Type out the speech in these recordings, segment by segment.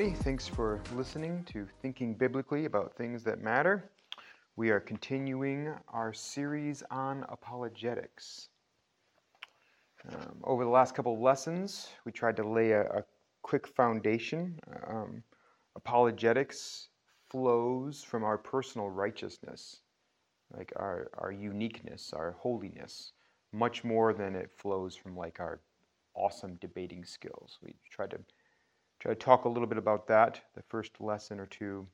Everybody. Thanks for listening to Thinking Biblically About Things That Matter. We are continuing our series on apologetics. Um, over the last couple of lessons, we tried to lay a, a quick foundation. Um, apologetics flows from our personal righteousness, like our, our uniqueness, our holiness, much more than it flows from like our awesome debating skills. We tried to try to talk a little bit about that, the first lesson or two.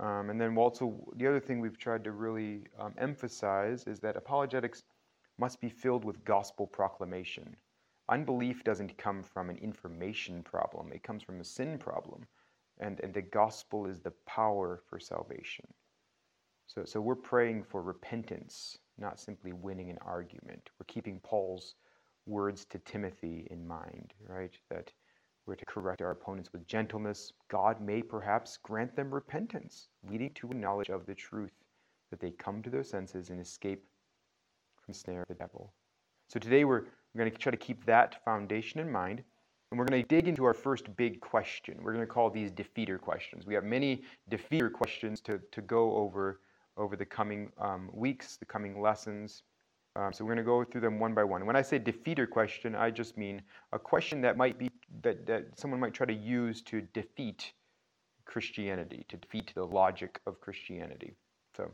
Um, and then also, the other thing we've tried to really um, emphasize is that apologetics must be filled with gospel proclamation. Unbelief doesn't come from an information problem, it comes from a sin problem. And, and the gospel is the power for salvation. So, so we're praying for repentance, not simply winning an argument. We're keeping Paul's words to Timothy in mind, right? That we're to correct our opponents with gentleness. God may perhaps grant them repentance, leading to a knowledge of the truth, that they come to their senses and escape from the snare of the devil. So today we're, we're going to try to keep that foundation in mind. And we're going to dig into our first big question. We're going to call these defeater questions. We have many defeater questions to, to go over over the coming um, weeks, the coming lessons. Um, so we're going to go through them one by one. When I say defeater question, I just mean a question that might be that, that someone might try to use to defeat Christianity, to defeat the logic of Christianity. So,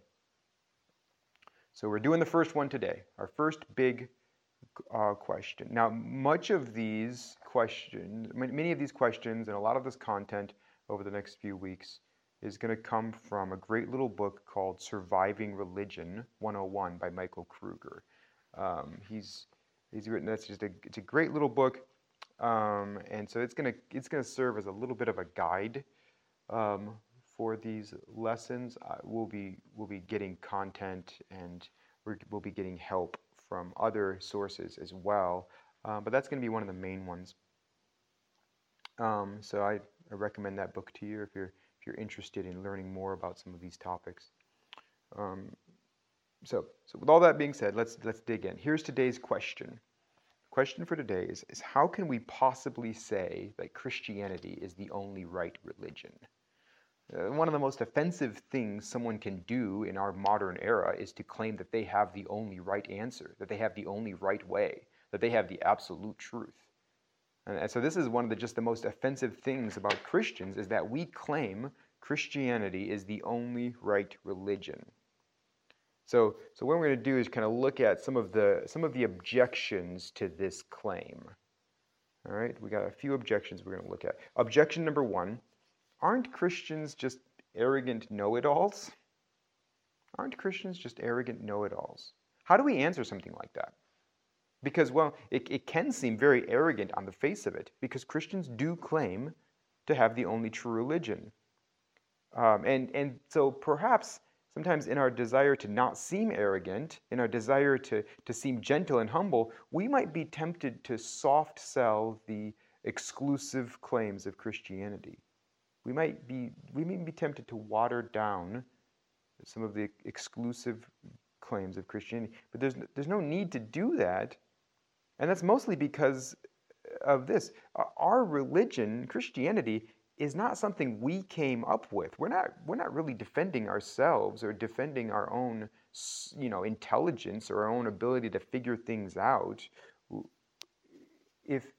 so we're doing the first one today. Our first big uh, question. Now, much of these questions, many of these questions, and a lot of this content over the next few weeks is going to come from a great little book called Surviving Religion 101 by Michael Kruger. Um, he's he's written that's just a it's a great little book, um, and so it's gonna it's gonna serve as a little bit of a guide um, for these lessons. Uh, we'll be we'll be getting content and we will be getting help from other sources as well, um, but that's going to be one of the main ones. Um, so I, I recommend that book to you if you're if you're interested in learning more about some of these topics. Um, so, so with all that being said, let's let's dig in. Here's today's question. Question for today is, is how can we possibly say that Christianity is the only right religion? Uh, one of the most offensive things someone can do in our modern era is to claim that they have the only right answer, that they have the only right way, that they have the absolute truth. And so this is one of the just the most offensive things about Christians is that we claim Christianity is the only right religion. So, so what we're going to do is kind of look at some of the some of the objections to this claim. All right, we got a few objections we're going to look at. Objection number one: Aren't Christians just arrogant know-it-alls? Aren't Christians just arrogant know-it-alls? How do we answer something like that? Because, well, it, it can seem very arrogant on the face of it, because Christians do claim to have the only true religion. Um, and, and so perhaps sometimes in our desire to not seem arrogant, in our desire to, to seem gentle and humble, we might be tempted to soft sell the exclusive claims of Christianity. We might be, we may be tempted to water down some of the exclusive claims of Christianity. But there's, there's no need to do that and that's mostly because of this. Our religion, Christianity, is not something we came up with. We're not, we're not really defending ourselves or defending our own you know, intelligence or our own ability to figure things out. If,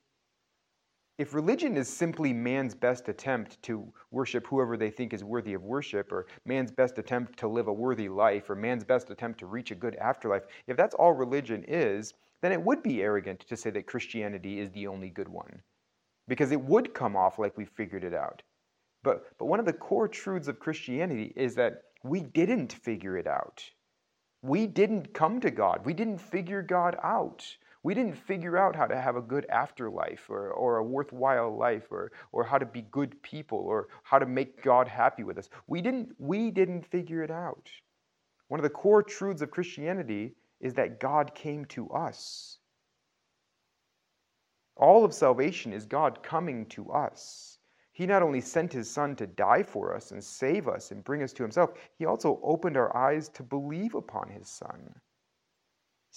if religion is simply man's best attempt to worship whoever they think is worthy of worship, or man's best attempt to live a worthy life, or man's best attempt to reach a good afterlife, if that's all religion is, then it would be arrogant to say that Christianity is the only good one, because it would come off like we figured it out. But, but one of the core truths of Christianity is that we didn't figure it out. We didn't come to God. We didn't figure God out. We didn't figure out how to have a good afterlife or, or a worthwhile life or, or how to be good people or how to make God happy with us. We didn't, we didn't figure it out. One of the core truths of Christianity is that God came to us. All of salvation is God coming to us. He not only sent his Son to die for us and save us and bring us to himself, he also opened our eyes to believe upon his Son.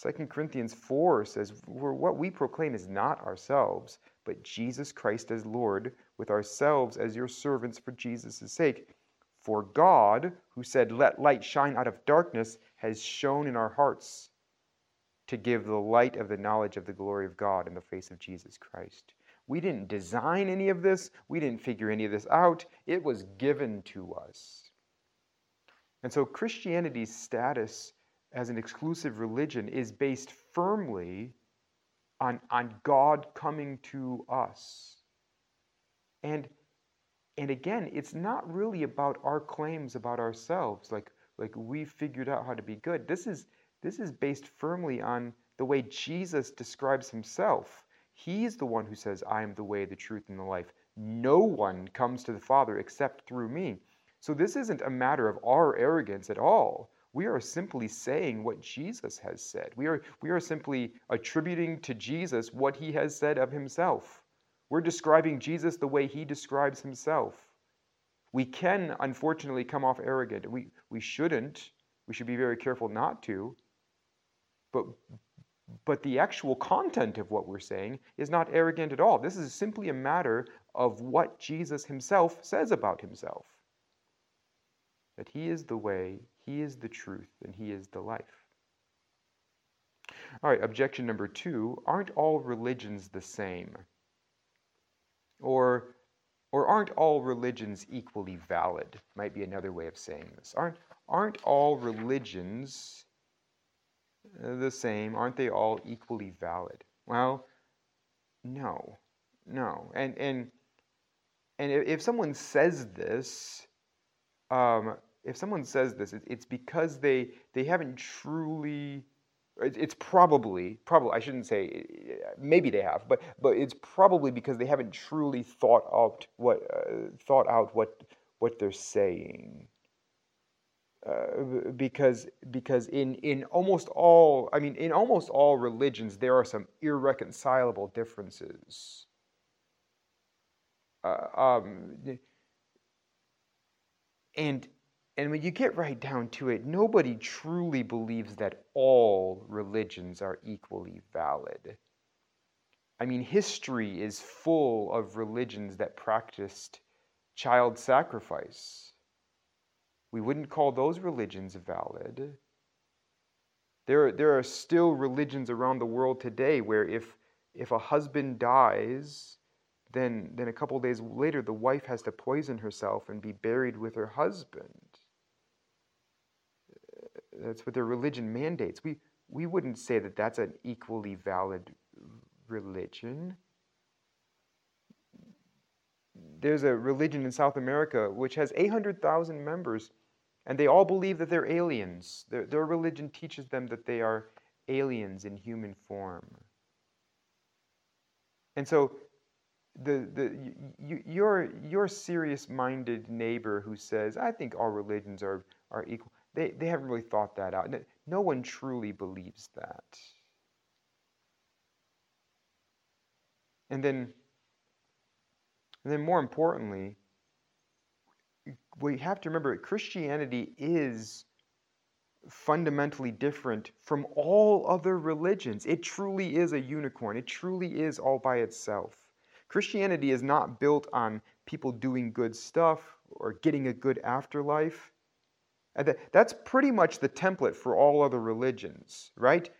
2 Corinthians 4 says, For What we proclaim is not ourselves, but Jesus Christ as Lord, with ourselves as your servants for Jesus' sake. For God, who said, Let light shine out of darkness, has shone in our hearts to give the light of the knowledge of the glory of God in the face of Jesus Christ. We didn't design any of this, we didn't figure any of this out. It was given to us. And so Christianity's status as an exclusive religion is based firmly on, on God coming to us. And, and again, it's not really about our claims about ourselves, like, like we figured out how to be good. This is, this is based firmly on the way Jesus describes himself. He's the one who says, I am the way, the truth, and the life. No one comes to the Father except through me. So this isn't a matter of our arrogance at all. We are simply saying what Jesus has said. We are, we are simply attributing to Jesus what he has said of himself. We're describing Jesus the way he describes himself. We can, unfortunately, come off arrogant. We, we shouldn't. We should be very careful not to. But, but the actual content of what we're saying is not arrogant at all. This is simply a matter of what Jesus himself says about himself that he is the way, he is the truth, and He is the life. All right, objection number two aren't all religions the same? Or, or aren't all religions equally valid? Might be another way of saying this. Aren't, aren't all religions the same? Aren't they all equally valid? Well, no, no. And, and, and if someone says this, um, if someone says this, it's because they they haven't truly. It's probably probably I shouldn't say maybe they have, but but it's probably because they haven't truly thought out what uh, thought out what what they're saying. Uh, because because in in almost all I mean in almost all religions there are some irreconcilable differences. Uh, um, and and when you get right down to it, nobody truly believes that all religions are equally valid. I mean, history is full of religions that practiced child sacrifice. We wouldn't call those religions valid. There, there are still religions around the world today where if, if a husband dies, then, then a couple days later the wife has to poison herself and be buried with her husband that's what their religion mandates. We, we wouldn't say that that's an equally valid religion. There's a religion in South America which has 800,000 members, and they all believe that they're aliens. Their, their religion teaches them that they are aliens in human form. And so, the, the, you, your, your serious minded neighbor who says, I think all religions are, are equal, they, they haven't really thought that out. No one truly believes that. And then, and then more importantly, we have to remember Christianity is fundamentally different from all other religions. It truly is a unicorn. It truly is all by itself. Christianity is not built on people doing good stuff or getting a good afterlife. That's pretty much the template for all other religions, right?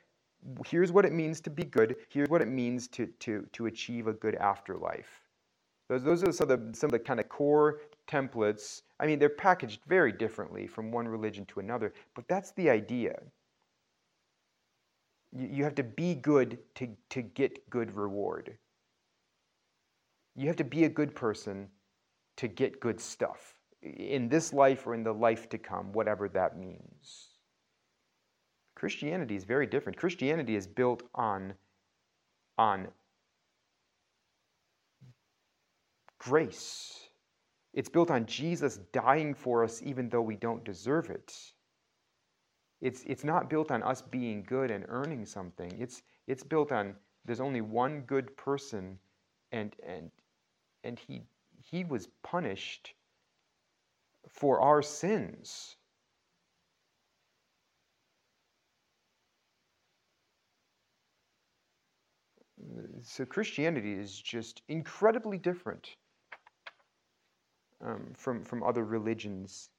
Here's what it means to be good. Here's what it means to, to, to achieve a good afterlife. Those, those are some of, the, some of the kind of core templates. I mean, they're packaged very differently from one religion to another, but that's the idea. You, have to be good to, to get good reward. You have to be a good person to get good stuff in this life or in the life to come, whatever that means. Christianity is very different. Christianity is built on, on grace. It's built on Jesus dying for us even though we don't deserve it. It's, it's not built on us being good and earning something. It's, it's built on there's only one good person and, and, and he, he was punished for our sins. so Christianity is just incredibly different um, from from other religions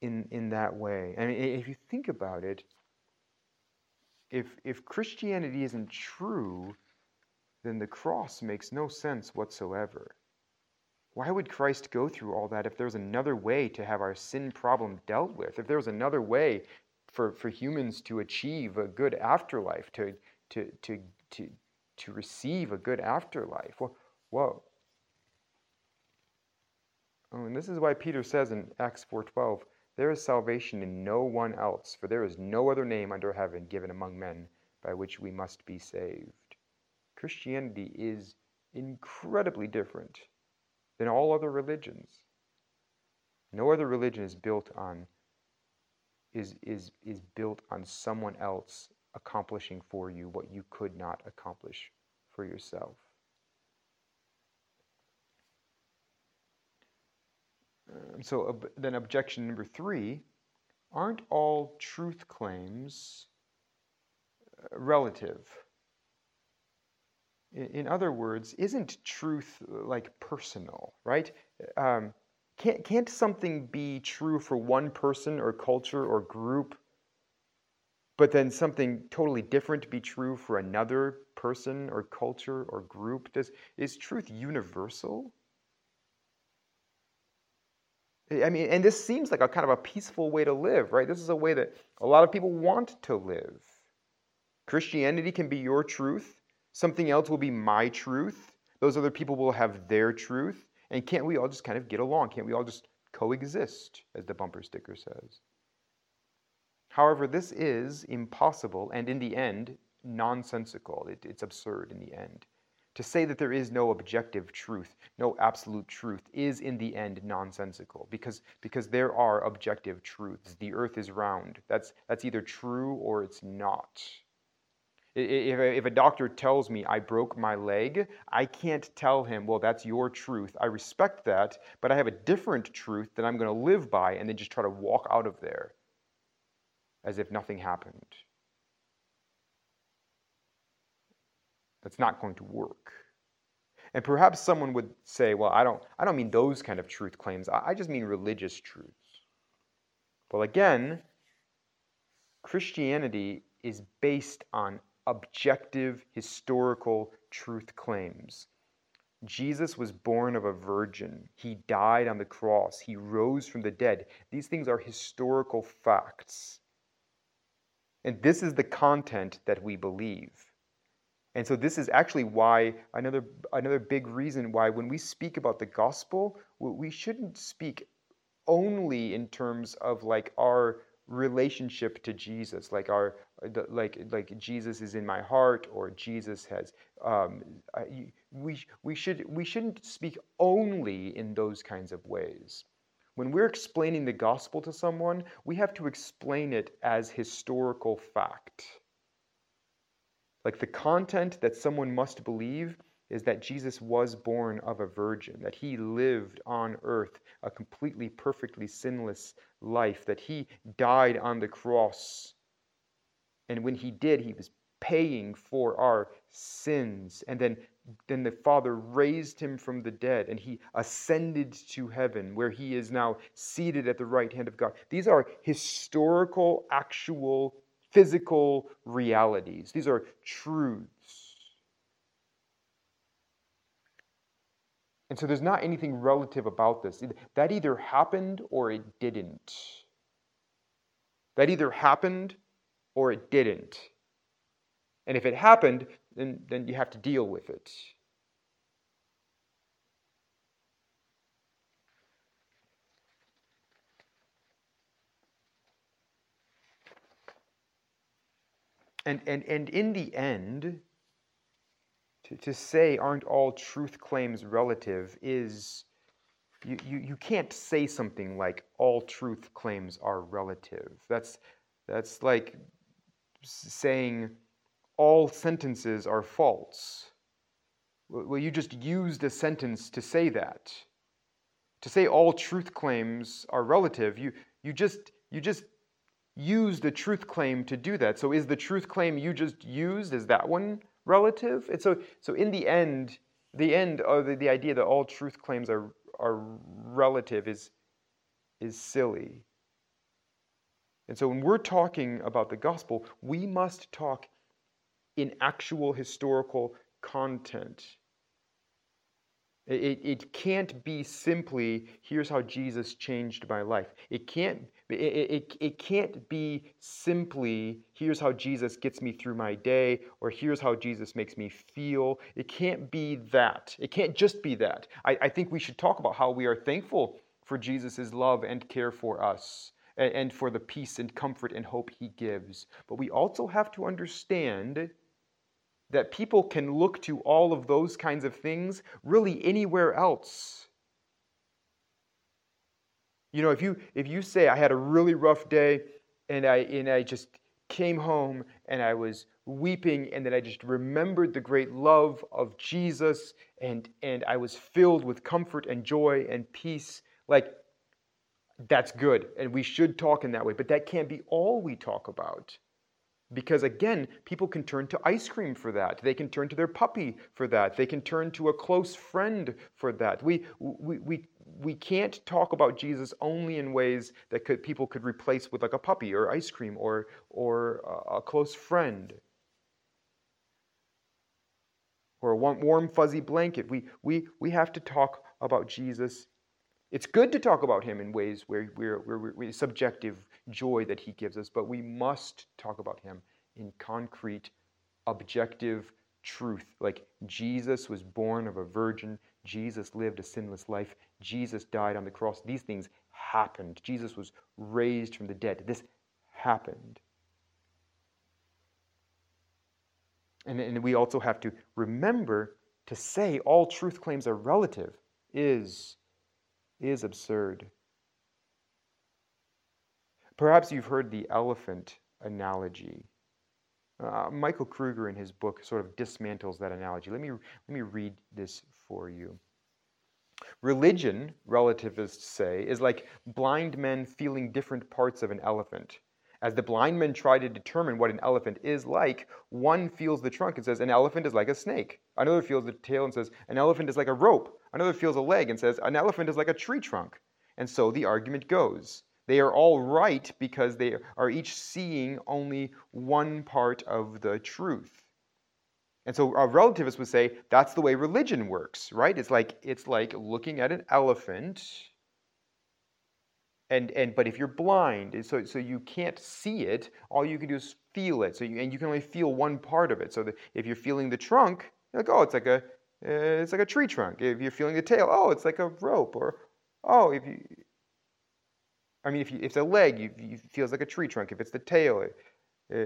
in in that way. I mean, if you think about it, if if Christianity isn't true, then the cross makes no sense whatsoever. Why would Christ go through all that if there's another way to have our sin problem dealt with? If there was another way for, for humans to achieve a good afterlife, to, to, to, to, to receive a good afterlife? Whoa. whoa. Oh, and this is why Peter says in Acts 4:12, there is salvation in no one else, for there is no other name under heaven given among men by which we must be saved. Christianity is incredibly different than all other religions. No other religion is built on is, is, is built on someone else accomplishing for you what you could not accomplish for yourself. So uh, then objection number three, aren't all truth claims uh, relative? In other words, isn't truth uh, like personal, right? Um, can't, can't something be true for one person or culture or group, but then something totally different be true for another person or culture or group? Does, is truth universal? I mean, and this seems like a kind of a peaceful way to live, right? This is a way that a lot of people want to live. Christianity can be your truth. Something else will be my truth. Those other people will have their truth. And can't we all just kind of get along? Can't we all just coexist, as the bumper sticker says? However, this is impossible and in the end, nonsensical. It, it's absurd in the end. To say that there is no objective truth, no absolute truth, is in the end nonsensical because, because there are objective truths. The earth is round. That's, that's either true or it's not. If if a doctor tells me I broke my leg, I can't tell him, well, that's your truth. I respect that, but I have a different truth that I'm going to live by and then just try to walk out of there as if nothing happened. That's not going to work. And perhaps someone would say, well, I don't, I don't mean those kind of truth claims. I, I just mean religious truths. Well, again, Christianity is based on objective historical truth claims. Jesus was born of a virgin. He died on the cross. He rose from the dead. These things are historical facts. And this is the content that we believe. And so this is actually why another another big reason why when we speak about the gospel, we shouldn't speak only in terms of like our relationship to Jesus, like our like like Jesus is in my heart or Jesus has. Um, we we should we shouldn't speak only in those kinds of ways. When we're explaining the gospel to someone, we have to explain it as historical fact. Like the content that someone must believe is that Jesus was born of a virgin, that he lived on earth a completely, perfectly sinless life, that he died on the cross. And when he did, he was paying for our sins. And then, then the Father raised him from the dead, and he ascended to heaven, where he is now seated at the right hand of God. These are historical, actual, physical realities. These are truths. And so there's not anything relative about this. That either happened or it didn't. That either happened or it didn't. And if it happened, then, then you have to deal with it. And, and, and in the end, to, to say aren't all truth claims relative is you, you, you can't say something like all truth claims are relative. That's, that's like saying all sentences are false. Well, you just used a sentence to say that. To say all truth claims are relative, you, you, just, you just used a truth claim to do that. So is the truth claim you just used, is that one relative. And so, so in the end, the end of the, the idea that all truth claims are, are relative is, is silly. And so when we're talking about the gospel, we must talk in actual historical content. It, it can't be simply, here's how Jesus changed my life. It can't, it, it, it can't be simply, here's how Jesus gets me through my day, or here's how Jesus makes me feel. It can't be that. It can't just be that. I, I think we should talk about how we are thankful for Jesus' love and care for us, and, and for the peace and comfort and hope he gives. But we also have to understand that people can look to all of those kinds of things really anywhere else. You know, if you if you say I had a really rough day and I and I just came home and I was weeping and then I just remembered the great love of Jesus and and I was filled with comfort and joy and peace, like that's good and we should talk in that way, but that can't be all we talk about. Because again, people can turn to ice cream for that. They can turn to their puppy for that. They can turn to a close friend for that. We, we, we, we can't talk about Jesus only in ways that could, people could replace with like a puppy or ice cream or, or a close friend or a warm, fuzzy blanket. We, we, we have to talk about Jesus. It's good to talk about him in ways where we're, we're, we're subjective joy that he gives us, but we must talk about him in concrete, objective truth. Like Jesus was born of a virgin, Jesus lived a sinless life, Jesus died on the cross. These things happened. Jesus was raised from the dead. This happened. And, and we also have to remember to say all truth claims are relative is, is absurd. Perhaps you've heard the elephant analogy. Uh, Michael Kruger, in his book, sort of dismantles that analogy. Let me, let me read this for you. Religion, relativists say, is like blind men feeling different parts of an elephant. As the blind men try to determine what an elephant is like, one feels the trunk and says, An elephant is like a snake. Another feels the tail and says, An elephant is like a rope. Another feels a leg and says, An elephant is like a tree trunk. And so the argument goes. They are all right because they are each seeing only one part of the truth. And so a relativist would say that's the way religion works, right? It's like it's like looking at an elephant and and but if you're blind, so so you can't see it, all you can do is feel it. So you, and you can only feel one part of it. So that if you're feeling the trunk, you're like, oh, it's like a Eh, it's like a tree trunk. If you're feeling the tail, oh, it's like a rope. Or oh, if you I mean, if, you, if it's a leg, you, you, it feels like a tree trunk. If it's the tail, it, it,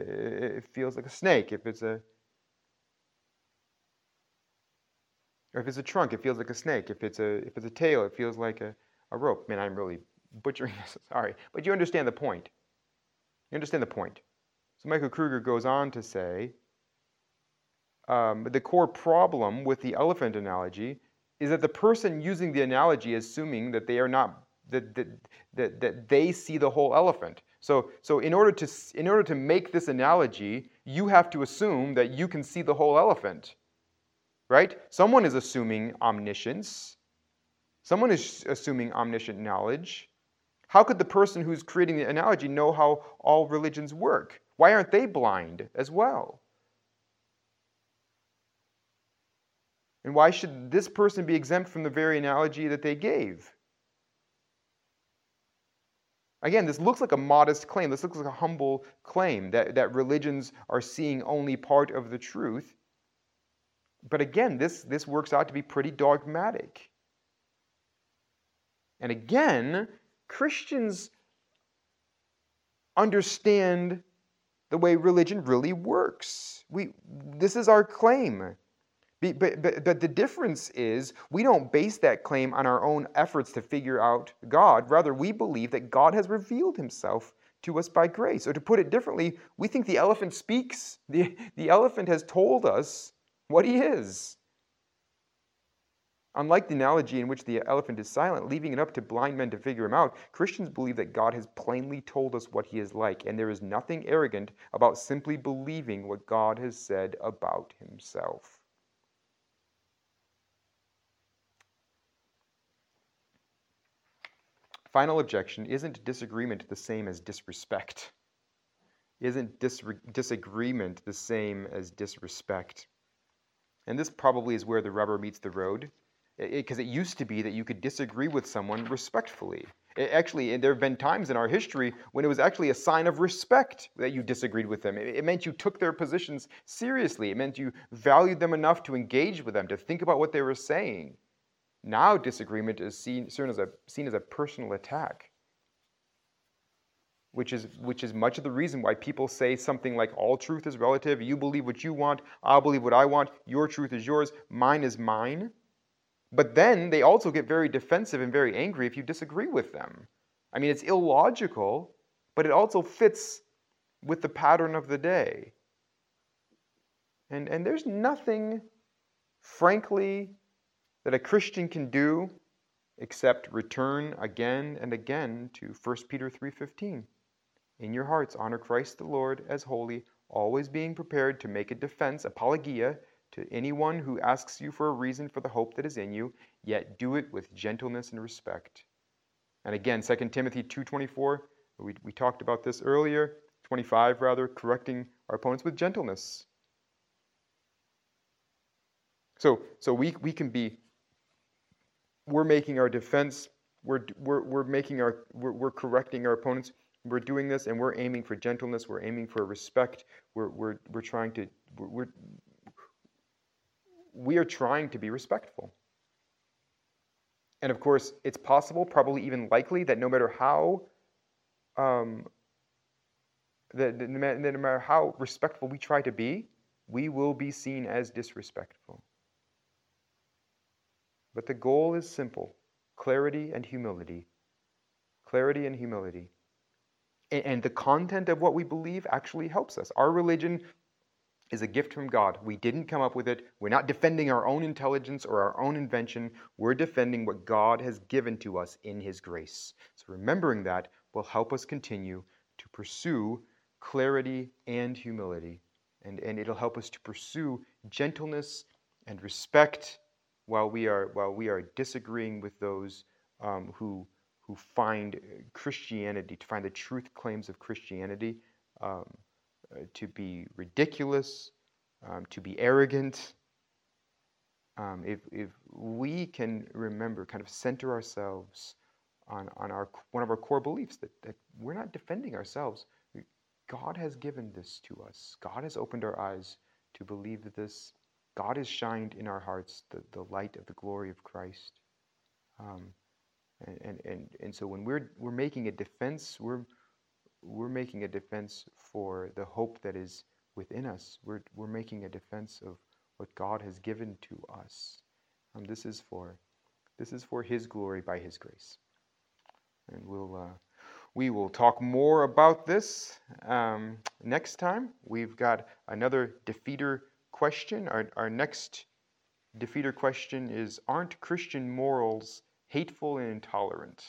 it feels like a snake. If it's a or if it's a trunk, it feels like a snake. If it's a if it's a tail, it feels like a, a rope. Man, I'm really butchering this. Sorry, but you understand the point. You understand the point. So Michael Kruger goes on to say, um, the core problem with the elephant analogy is that the person using the analogy is assuming that they are not that, that, that, that they see the whole elephant. So, so in, order to, in order to make this analogy, you have to assume that you can see the whole elephant. Right? Someone is assuming omniscience. Someone is assuming omniscient knowledge. How could the person who's creating the analogy know how all religions work? Why aren't they blind as well? And why should this person be exempt from the very analogy that they gave? Again, this looks like a modest claim. This looks like a humble claim that, that religions are seeing only part of the truth. But again, this, this works out to be pretty dogmatic. And again, Christians understand the way religion really works. We, this is our claim. But, but, but the difference is we don't base that claim on our own efforts to figure out God. Rather, we believe that God has revealed himself to us by grace. Or to put it differently, we think the elephant speaks. The, the elephant has told us what he is. Unlike the analogy in which the elephant is silent, leaving it up to blind men to figure him out, Christians believe that God has plainly told us what he is like, and there is nothing arrogant about simply believing what God has said about himself. Final objection isn't disagreement the same as disrespect? Isn't disagreement the same as disrespect? And this probably is where the rubber meets the road because it, it, it, used to be that you could disagree with someone respectfully. It actually, there have been times in our history when it was actually a sign of respect that you disagreed with them. It, meant you took their positions seriously. It meant you valued them enough to engage with them, to think about what they were saying. Now, disagreement is seen, seen, as, a, seen as a personal attack, which is, which is much of the reason why people say something like, all truth is relative, you believe what you want, I'll believe what I want, your truth is yours, mine is mine. But then they also get very defensive and very angry if you disagree with them. I mean, it's illogical, but it also fits with the pattern of the day. And, and there's nothing, frankly, that a Christian can do except return again and again to 1 Peter 3:15. In your hearts honor Christ the Lord as holy, always being prepared to make a defense, apologia, to anyone who asks you for a reason for the hope that is in you, yet do it with gentleness and respect. And again, 2 Timothy 2.24, we, we talked about this earlier, 25 rather, correcting our opponents with gentleness. So, so we, we can be, we're making our defense, we're, we're, we're making our, we're, we're correcting our opponents, we're doing this and we're aiming for gentleness, we're aiming for respect, we're, we're, we're trying to, we're, we are trying to be respectful. And of course, it's possible, probably even likely, that no matter how um, that no matter how respectful we try to be, we will be seen as disrespectful. But the goal is simple clarity and humility. Clarity and humility. And the content of what we believe actually helps us. Our religion is a gift from God. We didn't come up with it. We're not defending our own intelligence or our own invention. We're defending what God has given to us in His grace. So remembering that will help us continue to pursue clarity and humility. And, and it'll help us to pursue gentleness and respect while we are, while we are disagreeing with those um, who, who find Christianity, to find the truth claims of Christianity. Um, uh, to be ridiculous, um, to be arrogant. Um, if, if we can remember, kind of center ourselves on, on our, one of our core beliefs that, that we're not defending ourselves. God has given this to us. God has opened our eyes to believe this. God has shined in our hearts the, the light of the glory of Christ. Um, and, and, and, and so when we're, we're making a defense, we're, we're making a defense for the hope that is within us. We're, we're making a defense of what God has given to us. And this is for this is for His glory by His grace. And we'll uh, we will talk more about this um, next time. We've got another defeater question. Our, our next defeater question is Aren't Christian morals hateful and intolerant?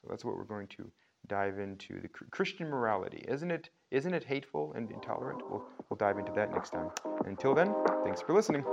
So that's what we're going to dive into the Christian morality. Isn't it, isn't it hateful and intolerant? We'll, we'll dive into that next time. Until then, thanks for listening.